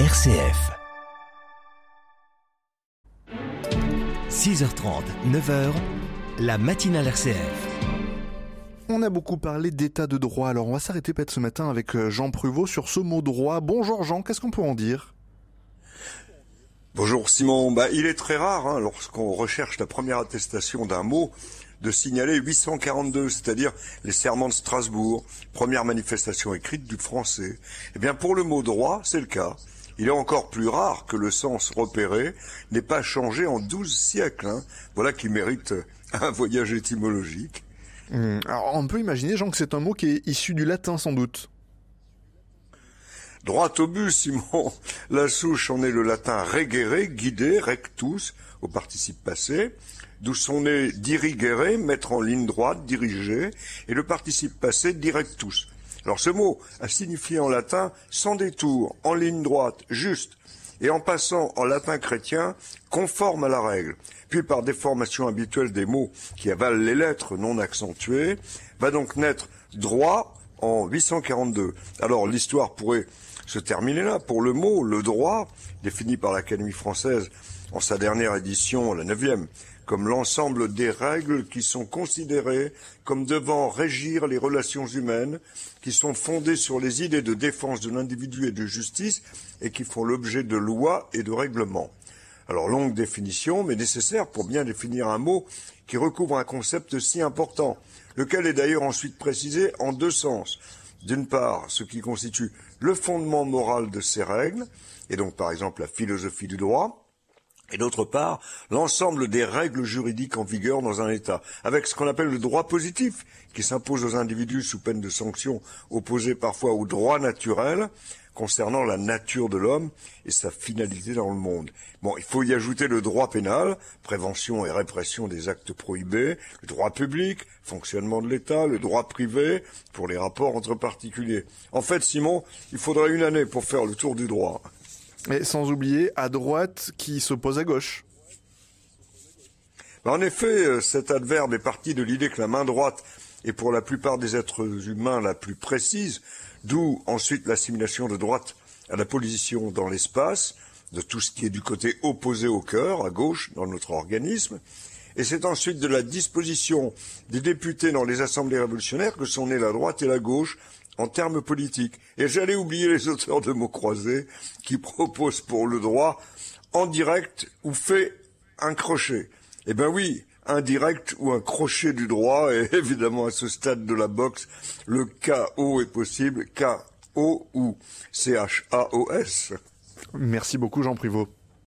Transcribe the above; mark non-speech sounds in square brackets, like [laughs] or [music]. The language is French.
RCF. 6h30, 9h, la matinale RCF. On a beaucoup parlé d'état de droit, alors on va s'arrêter peut-être ce matin avec euh, Jean Pruvot sur ce mot droit. Bonjour Jean, qu'est-ce qu'on peut en dire? Bonjour Simon, bah, il est très rare hein, lorsqu'on recherche la première attestation d'un mot de signaler 842, c'est-à-dire les serments de Strasbourg, première manifestation écrite du français. Eh bien pour le mot droit, c'est le cas. Il est encore plus rare que le sens repéré n'ait pas changé en douze siècles. Hein. Voilà qui mérite un voyage étymologique. Hum, alors on peut imaginer, Jean, que c'est un mot qui est issu du latin sans doute. Droit au but, Simon. La souche en est le latin regere, guider, rectus, au participe passé, d'où sont nés dirigere, mettre en ligne droite, diriger, et le participe passé directus, alors ce mot a signifié en latin sans détour, en ligne droite, juste, et en passant en latin chrétien, conforme à la règle. Puis par déformation habituelle des mots qui avalent les lettres non accentuées, va donc naître droit en 842. Alors l'histoire pourrait se terminer là. Pour le mot, le droit, défini par l'Académie française en sa dernière édition, la neuvième, comme l'ensemble des règles qui sont considérées comme devant régir les relations humaines, qui sont fondées sur les idées de défense de l'individu et de justice, et qui font l'objet de lois et de règlements. Alors longue définition, mais nécessaire pour bien définir un mot qui recouvre un concept si important, lequel est d'ailleurs ensuite précisé en deux sens. D'une part, ce qui constitue le fondement moral de ces règles, et donc par exemple la philosophie du droit, et d'autre part l'ensemble des règles juridiques en vigueur dans un État, avec ce qu'on appelle le droit positif, qui s'impose aux individus sous peine de sanctions opposées parfois au droit naturel concernant la nature de l'homme et sa finalité dans le monde. Bon, il faut y ajouter le droit pénal, prévention et répression des actes prohibés, le droit public, fonctionnement de l'État, le droit privé, pour les rapports entre particuliers. En fait, Simon, il faudrait une année pour faire le tour du droit. Et sans oublier à droite qui s'oppose à gauche. En effet, euh, cet adverbe est parti de l'idée que la main droite est pour la plupart des êtres humains la plus précise, d'où ensuite l'assimilation de droite à la position dans l'espace, de tout ce qui est du côté opposé au cœur, à gauche, dans notre organisme. Et c'est ensuite de la disposition des députés dans les assemblées révolutionnaires que sont nées la droite et la gauche en termes politiques. Et j'allais oublier les auteurs de mots croisés qui proposent pour le droit en direct ou fait un crochet. Eh bien oui, un direct ou un crochet du droit, et [laughs] évidemment à ce stade de la boxe, le KO est possible, K-O ou C-H-A-O-S. Merci beaucoup Jean Privot.